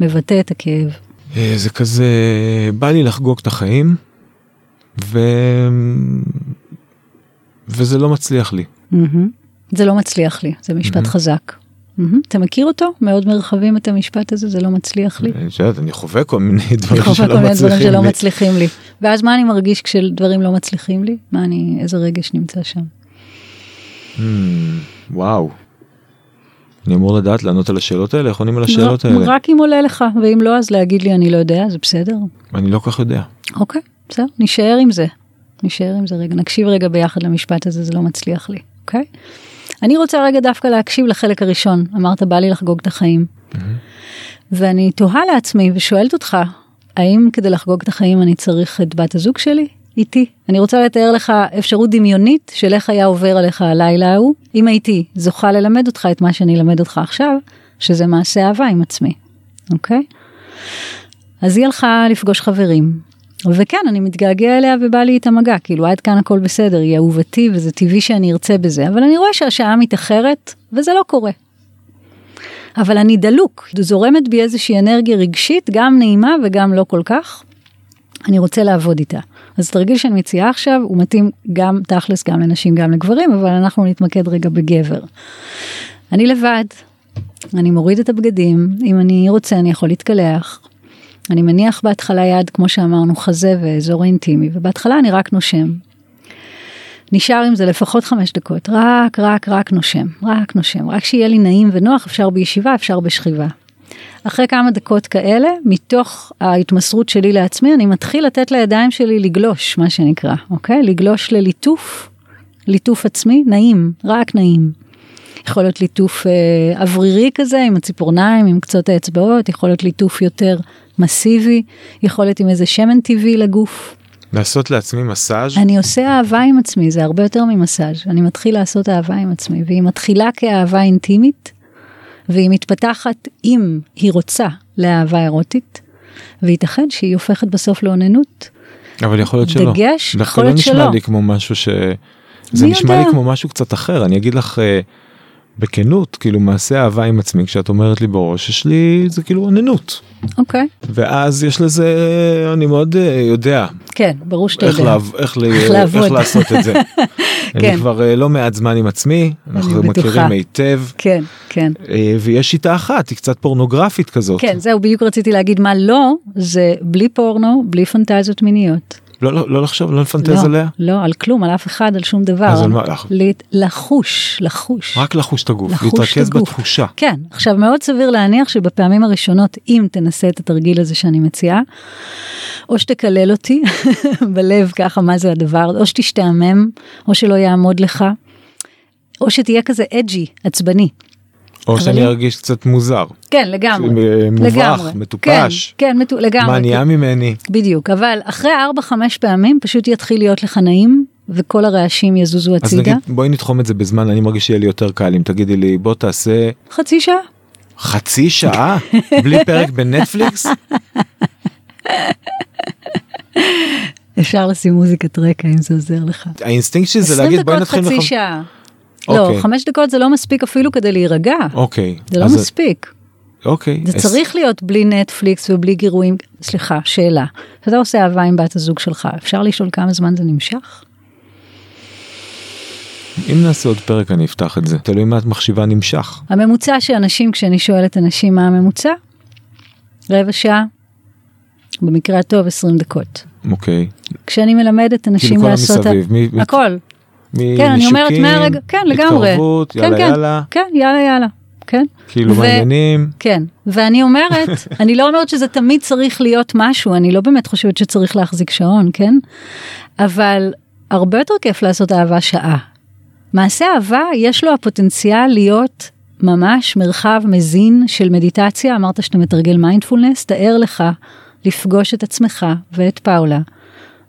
מבטא את הכאב? אה, זה כזה, בא לי לחגוג את החיים, ו... וזה לא מצליח לי. מהמם. זה לא מצליח לי, זה משפט חזק. אתה מכיר אותו? מאוד מרחבים את המשפט הזה, זה לא מצליח לי. יודעת, אני חווה כל מיני דברים שלא מצליחים לי. ואז מה אני מרגיש כשדברים לא מצליחים לי? מה אני, איזה רגש נמצא שם? Hmm, וואו. אני אמור לדעת לענות על השאלות האלה? איך עונים על השאלות רק- האלה? רק אם עולה לך, ואם לא, אז להגיד לי אני לא יודע, זה בסדר. אני לא כל כך יודע. אוקיי, בסדר, נשאר עם זה. נשאר עם זה רגע, נקשיב רגע ביחד למשפט הזה, זה לא מצליח לי, אוקיי? אני רוצה רגע דווקא להקשיב לחלק הראשון, אמרת בא לי לחגוג את החיים. ואני תוהה לעצמי ושואלת אותך, האם כדי לחגוג את החיים אני צריך את בת הזוג שלי? איתי. אני רוצה לתאר לך אפשרות דמיונית של איך היה עובר עליך הלילה ההוא, אם הייתי זוכה ללמד אותך את מה שאני אלמד אותך עכשיו, שזה מעשה אהבה עם עצמי, אוקיי? אז היא הלכה לפגוש חברים, וכן, אני מתגעגע אליה ובא לי איתה מגע, כאילו עד כאן הכל בסדר, היא אהובתי וזה טבעי שאני ארצה בזה, אבל אני רואה שהשעה מתאחרת וזה לא קורה. אבל אני דלוק, זורמת בי איזושהי אנרגיה רגשית, גם נעימה וגם לא כל כך. אני רוצה לעבוד איתה. אז התרגיל שאני מציעה עכשיו הוא מתאים גם תכלס גם לנשים גם לגברים, אבל אנחנו נתמקד רגע בגבר. אני לבד, אני מוריד את הבגדים, אם אני רוצה אני יכול להתקלח. אני מניח בהתחלה יד, כמו שאמרנו, חזה ואזור אינטימי, ובהתחלה אני רק נושם. נשאר עם זה לפחות חמש דקות, רק, רק, רק נושם, רק נושם, רק שיהיה לי נעים ונוח, אפשר בישיבה, אפשר בשכיבה. אחרי כמה דקות כאלה, מתוך ההתמסרות שלי לעצמי, אני מתחיל לתת לידיים שלי לגלוש, מה שנקרא, אוקיי? לגלוש לליטוף, ליטוף עצמי, נעים, רק נעים. יכול להיות ליטוף אה, אוורירי כזה, עם הציפורניים, עם קצות האצבעות, יכול להיות ליטוף יותר מסיבי, יכול להיות עם איזה שמן טבעי לגוף. לעשות לעצמי מסאז' אני עושה אהבה עם עצמי, זה הרבה יותר ממסאז'. אני מתחיל לעשות אהבה עם עצמי, והיא מתחילה כאהבה אינטימית, והיא מתפתחת, אם היא רוצה, לאהבה אירוטית, וייתכן שהיא הופכת בסוף לאוננות. אבל יכול להיות שלא. דגש, דווקא יכול לא להיות נשמע שלא. לי כמו משהו ש... זה נשמע יודע? לי כמו משהו קצת אחר, אני אגיד לך אה, בכנות, כאילו מעשה אהבה עם עצמי, כשאת אומרת לי בראש, יש לי, זה כאילו אוננות. אוקיי, ואז יש לזה, אני מאוד אה, יודע כן, ברור שאתה איך, יודע. לעב, איך, איך לעבוד. איך לעשות את זה. אני כן. כבר אה, לא מעט זמן עם עצמי, אנחנו בטוחה. מכירים היטב, כן, כן. אה, ויש שיטה אחת, היא קצת פורנוגרפית כזאת. כן, זהו, בדיוק רציתי להגיד מה לא, זה בלי פורנו, בלי פנטזיות מיניות. לא, לא, לא לחשוב, לא לפנטז לא, עליה, לא, על כלום, על אף אחד, על שום דבר. אז על מה? לח- ל- לחוש, לחוש. רק לחוש את הגוף, לחוש את להתרכז הגוף. בתחושה. כן, עכשיו מאוד סביר להניח שבפעמים הראשונות, אם תנסה את התרגיל הזה שאני מציעה, או שתקלל אותי בלב ככה מה זה הדבר, או שתשתעמם, או שלא יעמוד לך, או שתהיה כזה אג'י, עצבני. או שאני ארגיש קצת מוזר, כן, לגמרי. מובך, לגמרי. מטופש. כן, כן, מטו- לגמרי. מה נהיה ממני? בדיוק, אבל אחרי 4-5 פעמים פשוט יתחיל להיות לך נעים, וכל הרעשים יזוזו אז הצידה. נגיד, בואי נתחום את זה בזמן, אני מרגיש שיהיה לי יותר קל אם תגידי לי, בוא תעשה חצי שעה. חצי שעה בלי פרק בנטפליקס? אפשר לשים מוזיקת רקע אם זה עוזר לך. האינסטינקט שלי זה 20 להגיד בואי דקות נתחיל חצי מחמ- שעה. אוקיי. לא, חמש דקות זה לא מספיק אפילו כדי להירגע. אוקיי. זה לא מספיק. אוקיי. זה צריך להיות בלי נטפליקס ובלי גירויים. סליחה, שאלה. כשאתה עושה אהבה עם בת הזוג שלך, אפשר לשאול כמה זמן זה נמשך? אם נעשה עוד פרק אני אפתח את זה, תלוי מה את מחשיבה נמשך. הממוצע של אנשים, כשאני שואלת אנשים מה הממוצע, רבע שעה, במקרה הטוב 20 דקות. אוקיי. כשאני מלמדת אנשים כאילו כל לעשות... המסביב, מ- מ- הכל. כן, אני אומרת מהרגע, כן, לגמרי. התקרבות, כן, יאללה כן, יאללה, כן, יאללה יאללה. כן. כאילו ו- מעניינים. כן, ואני אומרת, אני לא אומרת שזה תמיד צריך להיות משהו, אני לא באמת חושבת שצריך להחזיק שעון, כן? אבל הרבה יותר כיף לעשות אהבה שעה. מעשה אהבה יש לו הפוטנציאל להיות ממש מרחב מזין של מדיטציה, אמרת שאתה מתרגל מיינדפולנס, תאר לך לפגוש את עצמך ואת פאולה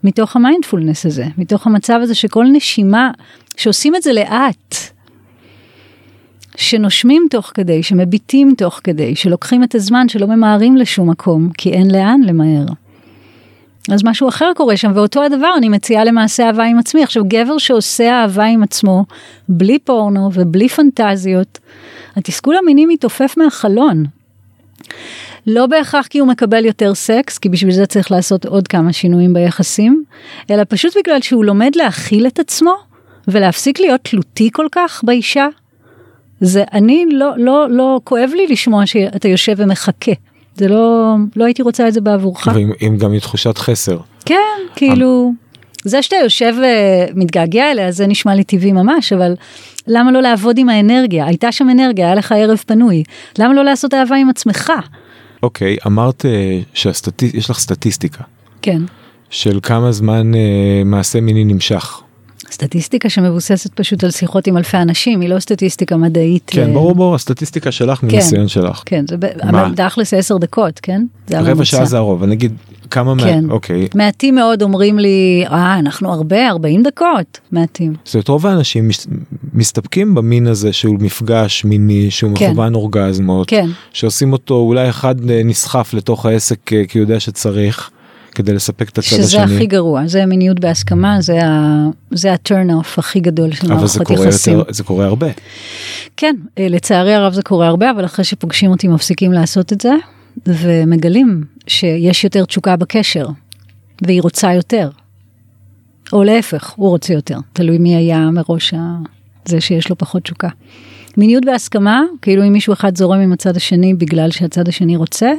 מתוך המיינדפולנס הזה, מתוך המצב הזה שכל נשימה, שעושים את זה לאט, שנושמים תוך כדי, שמביטים תוך כדי, שלוקחים את הזמן, שלא ממהרים לשום מקום, כי אין לאן למהר. אז משהו אחר קורה שם, ואותו הדבר אני מציעה למעשה אהבה עם עצמי. עכשיו, גבר שעושה אהבה עם עצמו, בלי פורנו ובלי פנטזיות, התסכול המיני מתעופף מהחלון. לא בהכרח כי הוא מקבל יותר סקס, כי בשביל זה צריך לעשות עוד כמה שינויים ביחסים, אלא פשוט בגלל שהוא לומד להכיל את עצמו ולהפסיק להיות תלותי כל כך באישה. זה אני לא לא לא כואב לי לשמוע שאתה יושב ומחכה. זה לא לא הייתי רוצה את זה בעבורך. ועם גם תחושת חסר. כן כאילו זה שאתה יושב ומתגעגע אליה זה נשמע לי טבעי ממש אבל למה לא לעבוד עם האנרגיה הייתה שם אנרגיה היה לך ערב פנוי למה לא לעשות אהבה עם עצמך. אוקיי אמרת שיש לך סטטיסטיקה. כן. של כמה זמן אה, מעשה מיני נמשך. סטטיסטיקה שמבוססת פשוט על שיחות עם אלפי אנשים היא לא סטטיסטיקה מדעית. כן. ברור ברור הסטטיסטיקה שלך כן, מניסיון שלך. כן זה תכלס 10 דקות כן. זה רבע שעה זה הרוב אני אגיד כמה כן. מה... אוקיי. מעטים מאוד אומרים לי אה אנחנו הרבה 40 דקות מעטים. זאת אומרת רוב האנשים מס... מסתפקים במין הזה שהוא מפגש מיני שהוא כן. מכוון אורגזמות כן. שעושים אותו אולי אחד אה, נסחף לתוך העסק אה, כי הוא יודע שצריך. כדי לספק את הצד שזה השני. שזה הכי גרוע, זה מיניות בהסכמה, זה, ה, זה הטרן אוף הכי גדול של מערכות יחסים. אבל זה קורה הרבה. כן, אה, לצערי הרב זה קורה הרבה, אבל אחרי שפוגשים אותי מפסיקים לעשות את זה, ומגלים שיש יותר תשוקה בקשר, והיא רוצה יותר. או להפך, הוא רוצה יותר, תלוי מי היה מראש זה שיש לו פחות תשוקה. מיניות בהסכמה, כאילו אם מישהו אחד זורם עם הצד השני בגלל שהצד השני רוצה,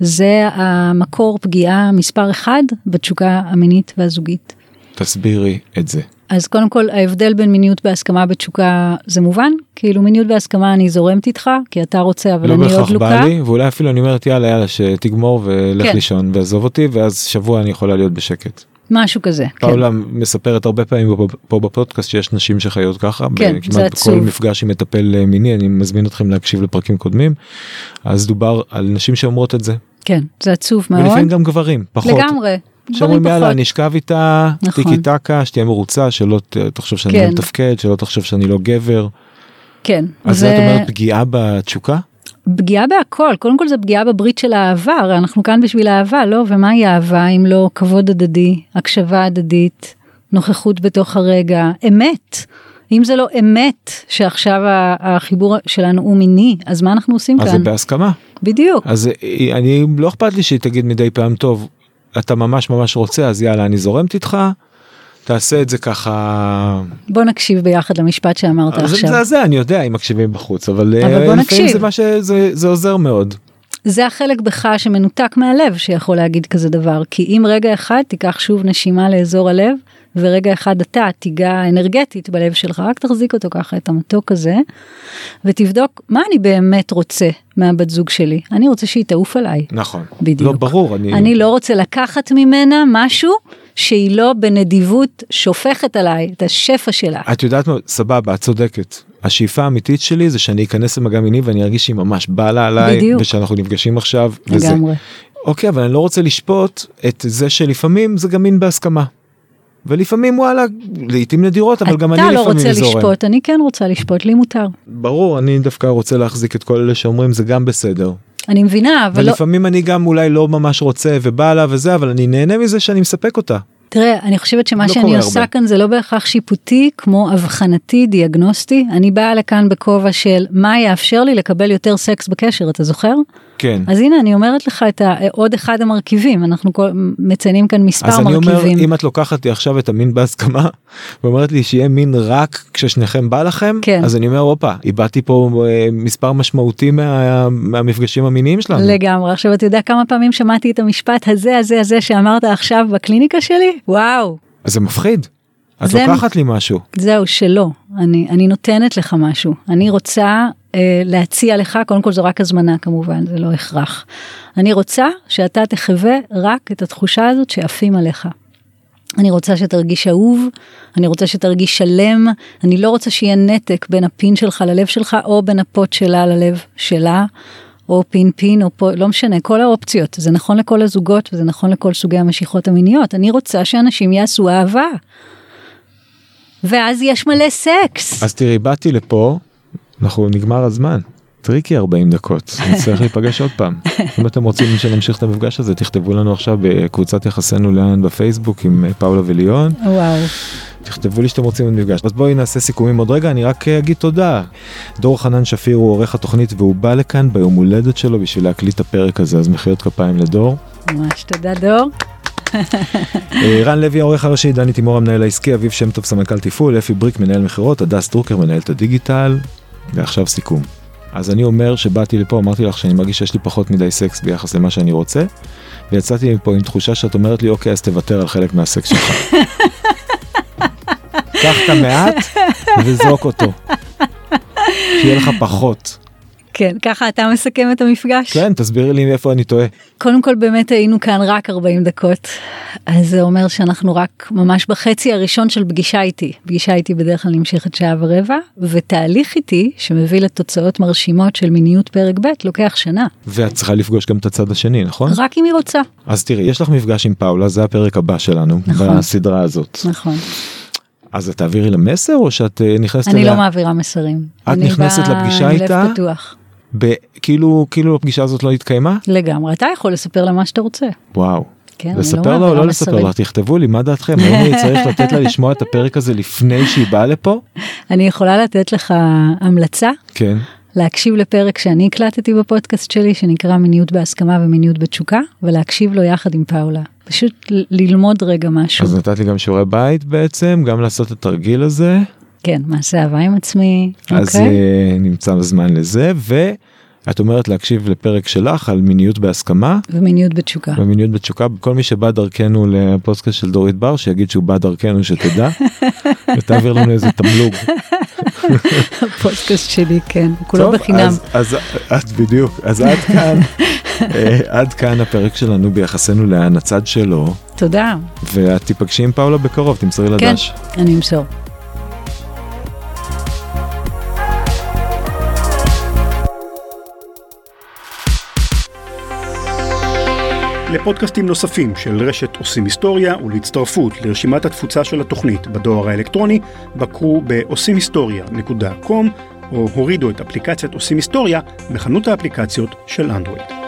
זה המקור פגיעה מספר אחד בתשוקה המינית והזוגית. תסבירי את זה. אז קודם כל ההבדל בין מיניות בהסכמה בתשוקה זה מובן כאילו מיניות בהסכמה אני זורמת איתך כי אתה רוצה אבל לא אני עוד בהכרח לוקה. בא לי ואולי אפילו אני אומרת יאללה יאללה שתגמור ולך כן. לישון ועזוב אותי ואז שבוע אני יכולה להיות בשקט. משהו כזה. כן. פאולה מספרת הרבה פעמים פה- בפודקאסט שיש נשים שחיות ככה כן, זה כמעט עצוב. בכל מפגש עם מטפל אה, מיני אני מזמין אתכם להקשיב לפרקים קודמים אז דובר על נשים שאומרות את זה כן זה עצוב מאוד. ולפעמים גם גברים פחות. לגמרי. שאומרים יאללה. אני אשכב איתה נכון. טיקי טקה שתהיה מרוצה שלא תחשוב שאני כן. לא מתפקד שלא תחשוב שאני לא גבר כן. אז זה את אומרת פגיעה בתשוקה פגיעה בהכל קודם כל זה פגיעה בברית של הרי אנחנו כאן בשביל אהבה לא ומהי אהבה אם לא כבוד הדדי הקשבה הדדית נוכחות בתוך הרגע אמת. אם זה לא אמת שעכשיו החיבור שלנו הוא מיני אז מה אנחנו עושים אז זה כאן בהסכמה בדיוק אז אה, אני לא אכפת לי שהיא תגיד מדי פעם טוב אתה ממש ממש רוצה אז יאללה אני זורמת איתך. תעשה את זה ככה בוא נקשיב ביחד למשפט שאמרת זה עכשיו מזעזע אני יודע אם מקשיבים בחוץ אבל, אה, אבל בוא לפעמים נקשיב. זה מה שזה זה עוזר מאוד. זה החלק בך שמנותק מהלב שיכול להגיד כזה דבר כי אם רגע אחד תיקח שוב נשימה לאזור הלב ורגע אחד אתה תיגע אנרגטית בלב שלך רק תחזיק אותו ככה את המתוק הזה ותבדוק מה אני באמת רוצה מהבת זוג שלי אני רוצה שהיא תעוף עליי נכון. בדיוק. לא ברור אני, אני לא רוצה לקחת ממנה משהו שהיא לא בנדיבות שופכת עליי את השפע שלה. את יודעת מה סבבה את צודקת השאיפה האמיתית שלי זה שאני אכנס למגע מיני ואני ארגיש שהיא ממש באה עליי בדיוק. ושאנחנו נפגשים עכשיו וזה. לגמרי. אוקיי אבל אני לא רוצה לשפוט את זה שלפעמים זה גם מין בהסכמה. ולפעמים וואלה לעיתים נדירות אבל גם אני אתה לפעמים לא רוצה זורם. לשפוט, אני כן רוצה לשפוט, לי מותר. ברור אני דווקא רוצה להחזיק את כל אלה שאומרים זה גם בסדר. אני מבינה, אבל לא... ולפעמים אני גם אולי לא ממש רוצה ובא לה וזה אבל אני נהנה מזה שאני מספק אותה. תראה, אני חושבת שמה לא שאני עושה הרבה. כאן זה לא בהכרח שיפוטי, כמו אבחנתי, דיאגנוסטי. אני באה לכאן בכובע של מה יאפשר לי לקבל יותר סקס בקשר, אתה זוכר? כן. אז הנה, אני אומרת לך את. עוד אחד המרכיבים, אנחנו כל... מציינים כאן מספר אז אני אומר מרכיבים. אם את לוקחת לי עכשיו את המין בהסכמה ואומרת לי שיהיה מין רק כששניכם בא לכם כן. אז אני אומר הופה איבדתי פה אה, מספר משמעותי מה, מהמפגשים המיניים שלנו. לגמרי. עכשיו, אתה יודע כמה פעמים שמעתי את המשפט הזה, הזה, הזה שאמרת עכשיו בקליניקה שלי? וואו. אז זה מפחיד. את זה- לוקחת לי משהו. זהו, שלא. אני, אני נותנת לך משהו. אני רוצה להציע לך, קודם כל זו רק הזמנה כמובן, זה לא הכרח. אני רוצה שאתה תחווה רק את התחושה הזאת שעפים עליך. אני רוצה שתרגיש אהוב, אני רוצה שתרגיש שלם, אני לא רוצה שיהיה נתק בין הפין שלך ללב שלך, או בין הפוט שלה ללב שלה, או פין פין, או פה, לא משנה, כל האופציות. זה נכון לכל הזוגות וזה נכון לכל סוגי המשיכות המיניות. אני רוצה שאנשים יעשו אהבה. ואז יש מלא סקס. אז תראי, באתי לפה, אנחנו נגמר הזמן. tricky 40 דקות, נצטרך להיפגש עוד פעם. אם אתם רוצים שנמשיך את המפגש הזה, תכתבו לנו עכשיו בקבוצת יחסינו לאן בפייסבוק עם אה, פאולה וליון. וואו. תכתבו לי שאתם רוצים מפגש. אז בואי נעשה סיכומים עוד רגע, אני רק אה, אגיד תודה. דור חנן שפיר הוא עורך התוכנית והוא בא לכאן ביום הולדת שלו בשביל להקליט את הפרק הזה, אז מחיאות כפיים לדור. ממש תודה דור. אה, רן לוי העורך הראשי, דני תימור המנהל העסקי, אביב שם טוב סמנכ"ל תפעול, אפי בריק מנהל מכירות, הדס דרוקר מנהל את הדיגיטל, ועכשיו סיכום. אז אני אומר שבאתי לפה, אמרתי לך שאני מרגיש שיש לי פחות מדי סקס ביחס למה שאני רוצה, ויצאתי מפה עם תחושה שאת אומרת לי, אוקיי, אז תוותר על חלק מהסקס שלך. קח את המעט וזרוק אותו. שיהיה לך פחות. כן, ככה אתה מסכם את המפגש? כן, תסבירי לי איפה אני טועה. קודם כל באמת היינו כאן רק 40 דקות, אז זה אומר שאנחנו רק ממש בחצי הראשון של פגישה איתי. פגישה איתי בדרך כלל נמשכת שעה ורבע, ותהליך איתי שמביא לתוצאות מרשימות של מיניות פרק ב' לוקח שנה. ואת צריכה לפגוש גם את הצד השני, נכון? רק אם היא רוצה. אז תראי, יש לך מפגש עם פאולה, זה הפרק הבא שלנו, נכון. בסדרה הזאת. נכון. אז את תעבירי לה מסר או שאת אה, נכנסת אני אליה? לא מעבירה מסרים. את אני נכנסת באה לפגישה עם לב איתה? פתוח. ב- כאילו, כאילו הפגישה הזאת לא התקיימה? לגמרי, אתה יכול לספר לה מה שאתה רוצה. וואו. כן, לא לספר לה או לא לספר. לה? תכתבו לי, מה דעתכם? האם אני צריך לתת לה לשמוע את הפרק הזה לפני שהיא באה לפה? אני יכולה לתת לך המלצה כן. להקשיב לפרק שאני הקלטתי בפודקאסט שלי שנקרא מיניות בהסכמה ומיניות בתשוקה ולהקשיב לו יחד עם פאולה. פשוט ללמוד רגע משהו. אז נתת לי גם שיעורי בית בעצם, גם לעשות את התרגיל הזה. כן, מעשה אהבה עם עצמי. אז אוקיי? אה, נמצא זמן לזה, ואת אומרת להקשיב לפרק שלך על מיניות בהסכמה. ומיניות בתשוקה. במיניות בתשוקה כל מי שבא דרכנו לפודקאסט של דורית בר שיגיד שהוא בא דרכנו שתדע ותעביר לנו איזה תמלוג. הפודקאסט שלי, כן, כולו טוב, בחינם. אז, את בדיוק אז עד כאן אה, עד כאן הפרק שלנו ביחסנו לאן הצד שלו תודה. ואת תיפגשי עם פאולה בקרוב תמסרי כן, דש. אני אמסור. לפודקאסטים נוספים של רשת עושים היסטוריה ולהצטרפות לרשימת התפוצה של התוכנית בדואר האלקטרוני, בקרו ב-עושים-היסטוריה.com או הורידו את אפליקציית עושים היסטוריה בחנות האפליקציות של אנדרואיד.